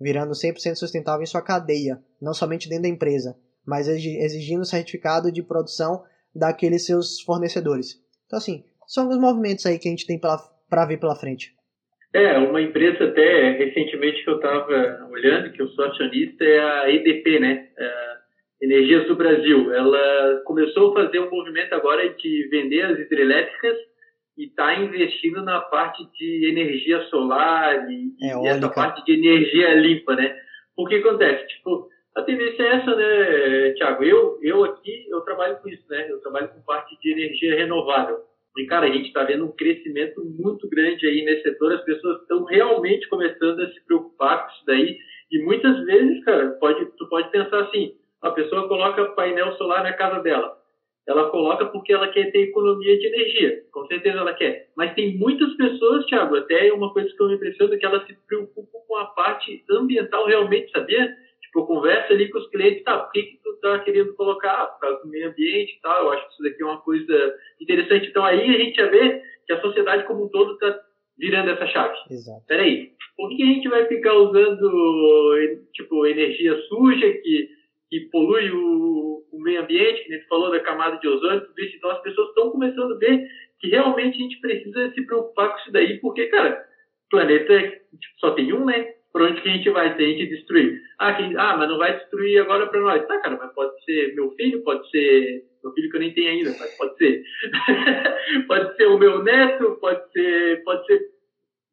virando 100% sustentável em sua cadeia, não somente dentro da empresa, mas exigindo certificado de produção daqueles seus fornecedores. Então, assim, são alguns movimentos aí que a gente tem para ver pela frente. É, uma empresa até recentemente que eu estava olhando, que eu sou acionista, é a EDP, né? É Energias do Brasil. Ela começou a fazer um movimento agora de vender as hidrelétricas e está investindo na parte de energia solar e, é, e essa parte de energia limpa, né? O que acontece? Tipo, a tendência é essa, né, Tiago? Eu, eu aqui, eu trabalho com isso, né? Eu trabalho com parte de energia renovável. E, cara, a gente está vendo um crescimento muito grande aí nesse setor. As pessoas estão realmente começando a se preocupar com isso daí. E muitas vezes, cara, pode, tu pode pensar assim, a pessoa coloca painel solar na casa dela. Ela coloca porque ela quer ter economia de energia. Com certeza ela quer. Mas tem muitas pessoas, Thiago, até uma coisa que eu me impressiono, que elas se preocupam com a parte ambiental realmente, sabia? Tipo, eu converso ali com os clientes, tá, por que, que tu tá querendo colocar? Por causa do meio ambiente e tal. Eu acho que isso daqui é uma coisa interessante. Então aí a gente já vê que a sociedade como um todo está virando essa chave. Exato. Peraí, por que a gente vai ficar usando, tipo, energia suja que que polui o, o meio ambiente, que a gente falou da camada de ozônio, tudo isso. Então as pessoas estão começando a ver que realmente a gente precisa se preocupar com isso daí, porque, cara, o planeta tipo, só tem um, né? Por onde que a gente vai se a gente destruir? Ah, quem, ah mas não vai destruir agora para nós. Tá, cara, mas pode ser meu filho, pode ser meu filho que eu nem tenho ainda, mas pode ser. [laughs] pode ser o meu neto, pode ser, pode ser,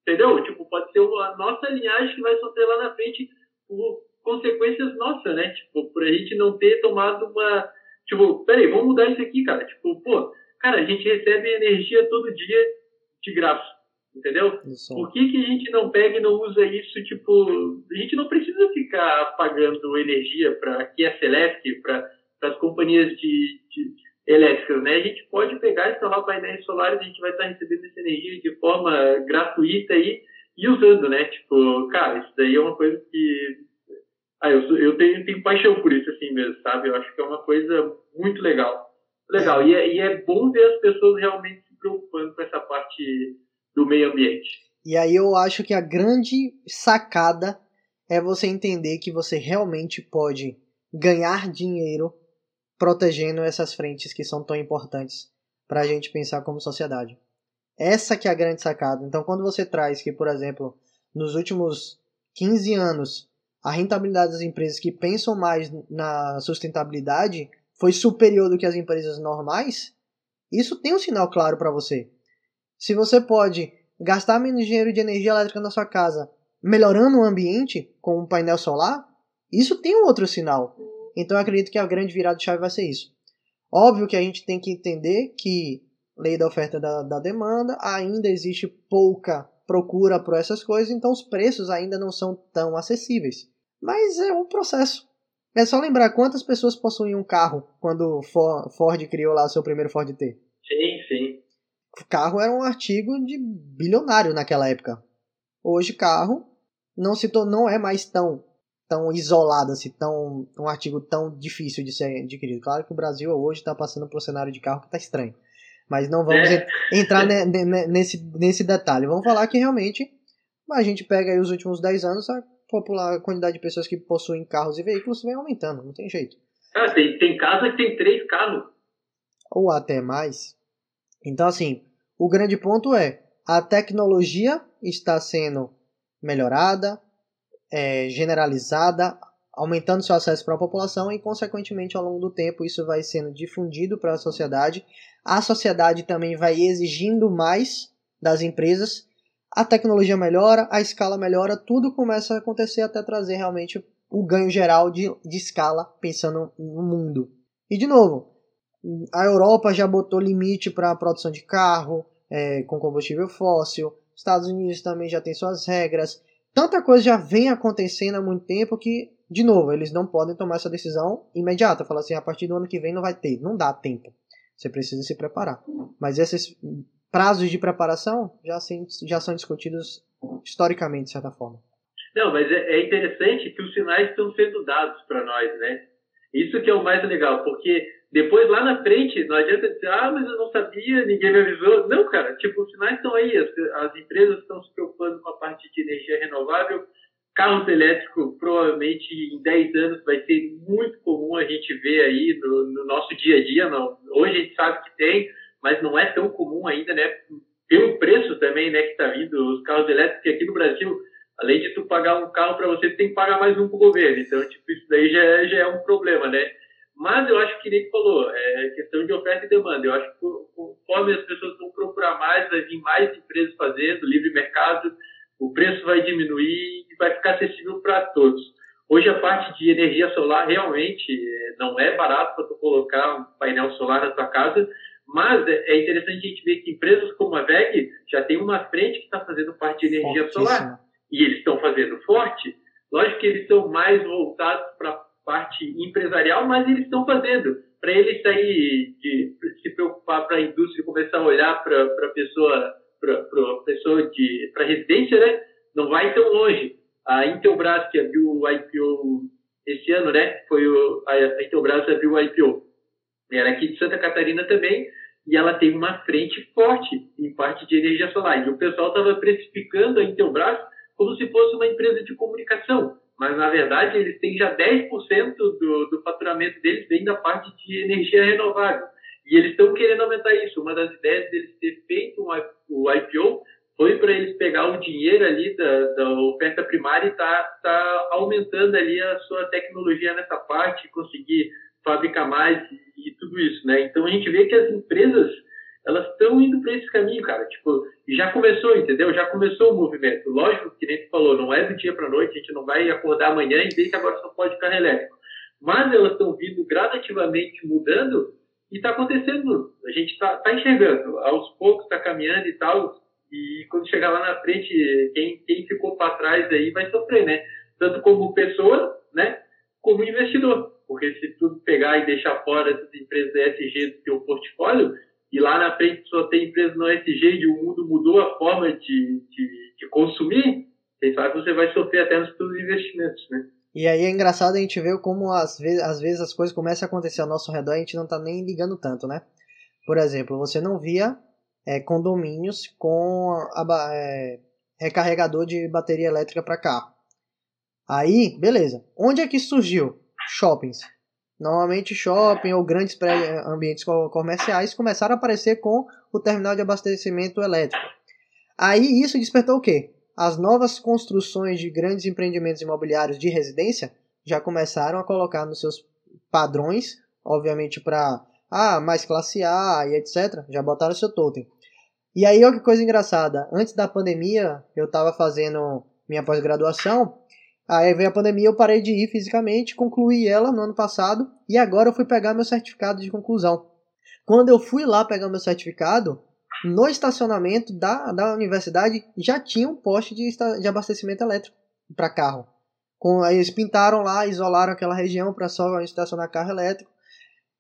entendeu? Tipo, pode ser a nossa linhagem que vai sofrer lá na frente o, consequências nossas, né? Tipo, por a gente não ter tomado uma. Tipo, peraí, vamos mudar isso aqui, cara. Tipo, pô, cara, a gente recebe energia todo dia de graça, entendeu? Isso. Por que, que a gente não pega e não usa isso? Tipo, a gente não precisa ficar pagando energia para que é Celesc, para as companhias de, de elétricas, né? A gente pode pegar, instalar painéis solares, a gente vai estar recebendo essa energia de forma gratuita aí e usando, né? Tipo, cara, isso daí é uma coisa que ah, eu, eu tenho, tenho paixão por isso assim mesmo, sabe? Eu acho que é uma coisa muito legal. Legal. E é, e é bom ver as pessoas realmente se preocupando com essa parte do meio ambiente. E aí eu acho que a grande sacada é você entender que você realmente pode ganhar dinheiro protegendo essas frentes que são tão importantes para a gente pensar como sociedade. Essa que é a grande sacada. Então, quando você traz que, por exemplo, nos últimos 15 anos a rentabilidade das empresas que pensam mais na sustentabilidade foi superior do que as empresas normais, Isso tem um sinal claro para você. Se você pode gastar menos dinheiro de energia elétrica na sua casa, melhorando o ambiente com um painel solar, isso tem um outro sinal. Então eu acredito que a grande virada de chave vai ser isso. Óbvio que a gente tem que entender que lei da oferta da, da demanda, ainda existe pouca procura por essas coisas, então os preços ainda não são tão acessíveis. Mas é um processo. É só lembrar quantas pessoas possuíam um carro quando Ford criou lá o seu primeiro Ford T. Sim, sim. O carro era um artigo de bilionário naquela época. Hoje carro não se não é mais tão tão isolado assim, tão um artigo tão difícil de ser adquirido. Claro que o Brasil hoje está passando por um cenário de carro que está estranho. Mas não vamos é. entrar ne, ne, nesse, nesse detalhe. Vamos falar que realmente a gente pega aí os últimos 10 anos, a, popular, a quantidade de pessoas que possuem carros e veículos vem aumentando, não tem jeito. Ah, tem, tem casa que tem três carros. Ou até mais. Então, assim, o grande ponto é a tecnologia está sendo melhorada, é, generalizada, aumentando seu acesso para a população e, consequentemente, ao longo do tempo, isso vai sendo difundido para a sociedade. A sociedade também vai exigindo mais das empresas. A tecnologia melhora, a escala melhora, tudo começa a acontecer até trazer realmente o ganho geral de, de escala, pensando no mundo. E, de novo, a Europa já botou limite para a produção de carro é, com combustível fóssil, Estados Unidos também já tem suas regras. Tanta coisa já vem acontecendo há muito tempo que de novo, eles não podem tomar essa decisão imediata, falar assim, a partir do ano que vem não vai ter, não dá tempo. Você precisa se preparar. Mas esses prazos de preparação já, já são discutidos historicamente, de certa forma. Não, mas é, é interessante que os sinais estão sendo dados para nós, né? Isso que é o mais legal, porque depois lá na frente não adianta dizer, ah, mas eu não sabia, ninguém me avisou. Não, cara, tipo, os sinais estão aí, as, as empresas estão se preocupando com a parte de energia renovável, Carros elétricos, provavelmente em 10 anos, vai ser muito comum a gente ver aí no, no nosso dia a dia. Não. Hoje a gente sabe que tem, mas não é tão comum ainda, né? Pelo preço também, né, que está vindo, os carros elétricos, que aqui no Brasil, além de tu pagar um carro para você, tem que pagar mais um para o governo. Então, tipo, isso daí já, é, já é um problema, né? Mas eu acho que nem falou, é questão de oferta e demanda. Eu acho que conforme as pessoas vão procurar mais, vai vir mais empresas fazendo, livre mercado, o preço vai diminuir e vai ficar acessível para todos. Hoje a parte de energia solar realmente eh, não é barato para tu colocar um painel solar na tua casa, mas é, é interessante a gente ver que empresas como a VEG já tem uma frente que está fazendo parte de energia solar. E eles estão fazendo forte. Lógico que eles estão mais voltados para a parte empresarial, mas eles estão fazendo. Para eles sair de se preocupar para a indústria começar a olhar para a pessoa para pessoa de para residência, né? Não vai tão longe. A Intelbras que abriu o IPO esse ano, né? Foi o, a Intelbras abriu o IPO. Era aqui de Santa Catarina também e ela tem uma frente forte em parte de energia solar. E o pessoal estava precificando a Intelbras como se fosse uma empresa de comunicação, mas na verdade eles têm já 10% do, do faturamento deles vem da parte de energia renovável. E eles estão querendo aumentar isso. Uma das ideias deles ter feito um, o IPO foi para eles pegar o dinheiro ali da, da oferta primária e tá, tá aumentando ali a sua tecnologia nessa parte, conseguir fabricar mais e, e tudo isso, né? Então a gente vê que as empresas elas estão indo para esse caminho, cara. Tipo, já começou, entendeu? Já começou o movimento. Lógico que nem tu falou, não é do dia para noite, a gente não vai acordar amanhã e ver que agora só pode carro elétrico. Mas elas estão vindo gradativamente mudando e está acontecendo, a gente está tá enxergando, aos poucos está caminhando e tal, e quando chegar lá na frente, quem, quem ficou para trás aí vai sofrer, né? Tanto como pessoa, né? Como investidor. Porque se tu pegar e deixar fora essas empresas ESG do teu portfólio, e lá na frente só tem empresas no ESG e o mundo mudou a forma de, de, de consumir, quem sabe você vai sofrer até nos seus investimentos, né? E aí é engraçado a gente ver como às vezes, às vezes as coisas começam a acontecer ao nosso redor e a gente não tá nem ligando tanto, né? Por exemplo, você não via é, condomínios com a, é, recarregador de bateria elétrica para carro. Aí, beleza. Onde é que surgiu? Shoppings. Normalmente shopping ou grandes ambientes comerciais começaram a aparecer com o terminal de abastecimento elétrico. Aí isso despertou o quê? As novas construções de grandes empreendimentos imobiliários de residência já começaram a colocar nos seus padrões, obviamente para ah, mais classe A e etc. Já botaram seu totem. E aí, olha que coisa engraçada. Antes da pandemia, eu estava fazendo minha pós-graduação. Aí veio a pandemia, eu parei de ir fisicamente, concluí ela no ano passado e agora eu fui pegar meu certificado de conclusão. Quando eu fui lá pegar meu certificado, no estacionamento da, da universidade já tinha um poste de, de abastecimento elétrico para carro. Com, eles pintaram lá, isolaram aquela região para só estacionar carro elétrico.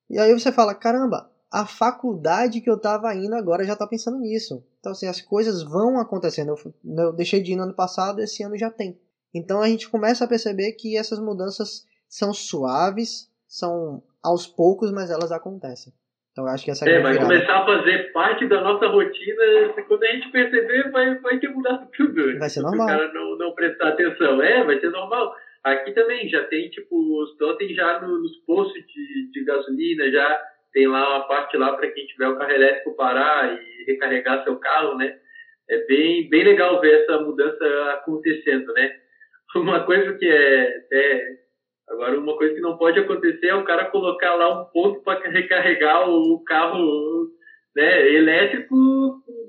E aí você fala, caramba, a faculdade que eu estava indo agora já está pensando nisso. Então, assim, as coisas vão acontecendo. Eu, eu deixei de ir no ano passado, esse ano já tem. Então a gente começa a perceber que essas mudanças são suaves, são aos poucos, mas elas acontecem. Então acho que essa é, vai começar a fazer parte da nossa rotina. Quando a gente perceber, vai, vai ter mudado tudo. Vai ser normal. Se o cara não, não prestar atenção. É, vai ser normal. Aqui também já tem, tipo, os totem já nos postos de, de gasolina, já tem lá uma parte lá para quem tiver o carro elétrico parar e recarregar seu carro, né? É bem, bem legal ver essa mudança acontecendo, né? [laughs] Uma coisa que é, é agora uma coisa que não pode acontecer é o cara colocar lá um ponto para recarregar o carro né, elétrico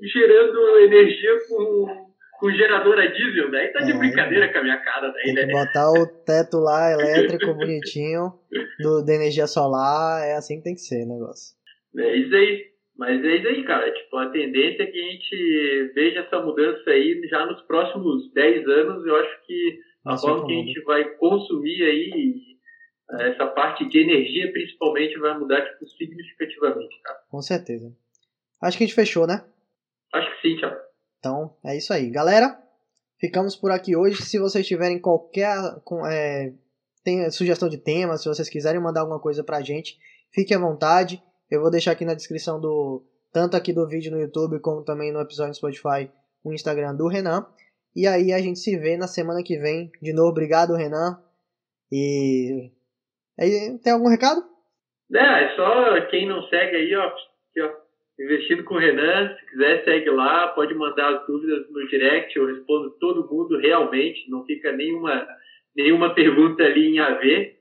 gerando energia com com gerador a diesel, daí tá de é, brincadeira com a minha cara daí, né? Botar o teto lá [laughs] elétrico bonitinho do, da energia solar, é assim que tem que ser o negócio. É isso aí. Mas é isso aí, cara. Tipo, a tendência é que a gente veja essa mudança aí já nos próximos 10 anos. Eu acho que a forma que a gente vai consumir aí essa parte de energia, principalmente, vai mudar tipo, significativamente, cara. Com certeza. Acho que a gente fechou, né? Acho que sim, Thiago. Então é isso aí. Galera, ficamos por aqui hoje. Se vocês tiverem qualquer é, tem sugestão de tema, se vocês quiserem mandar alguma coisa pra gente, fique à vontade. Eu vou deixar aqui na descrição do tanto aqui do vídeo no YouTube como também no episódio no Spotify o Instagram do Renan. E aí a gente se vê na semana que vem. De novo, obrigado, Renan. E aí, tem algum recado? É, é só quem não segue aí, ó, aqui, ó Investindo com o Renan, se quiser segue lá, pode mandar as dúvidas no direct, eu respondo todo mundo realmente, não fica nenhuma, nenhuma pergunta ali em AV.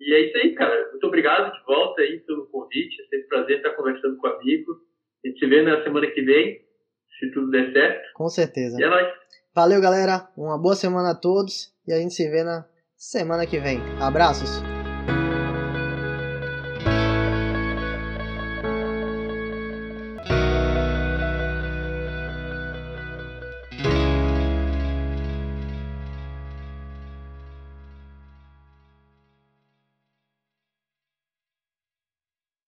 E é isso aí, cara. Muito obrigado de volta aí pelo convite, é sempre um prazer estar conversando com o amigo. A gente se vê na semana que vem, se tudo der certo. Com certeza. E é nóis. Valeu, galera. Uma boa semana a todos e a gente se vê na semana que vem. Abraços.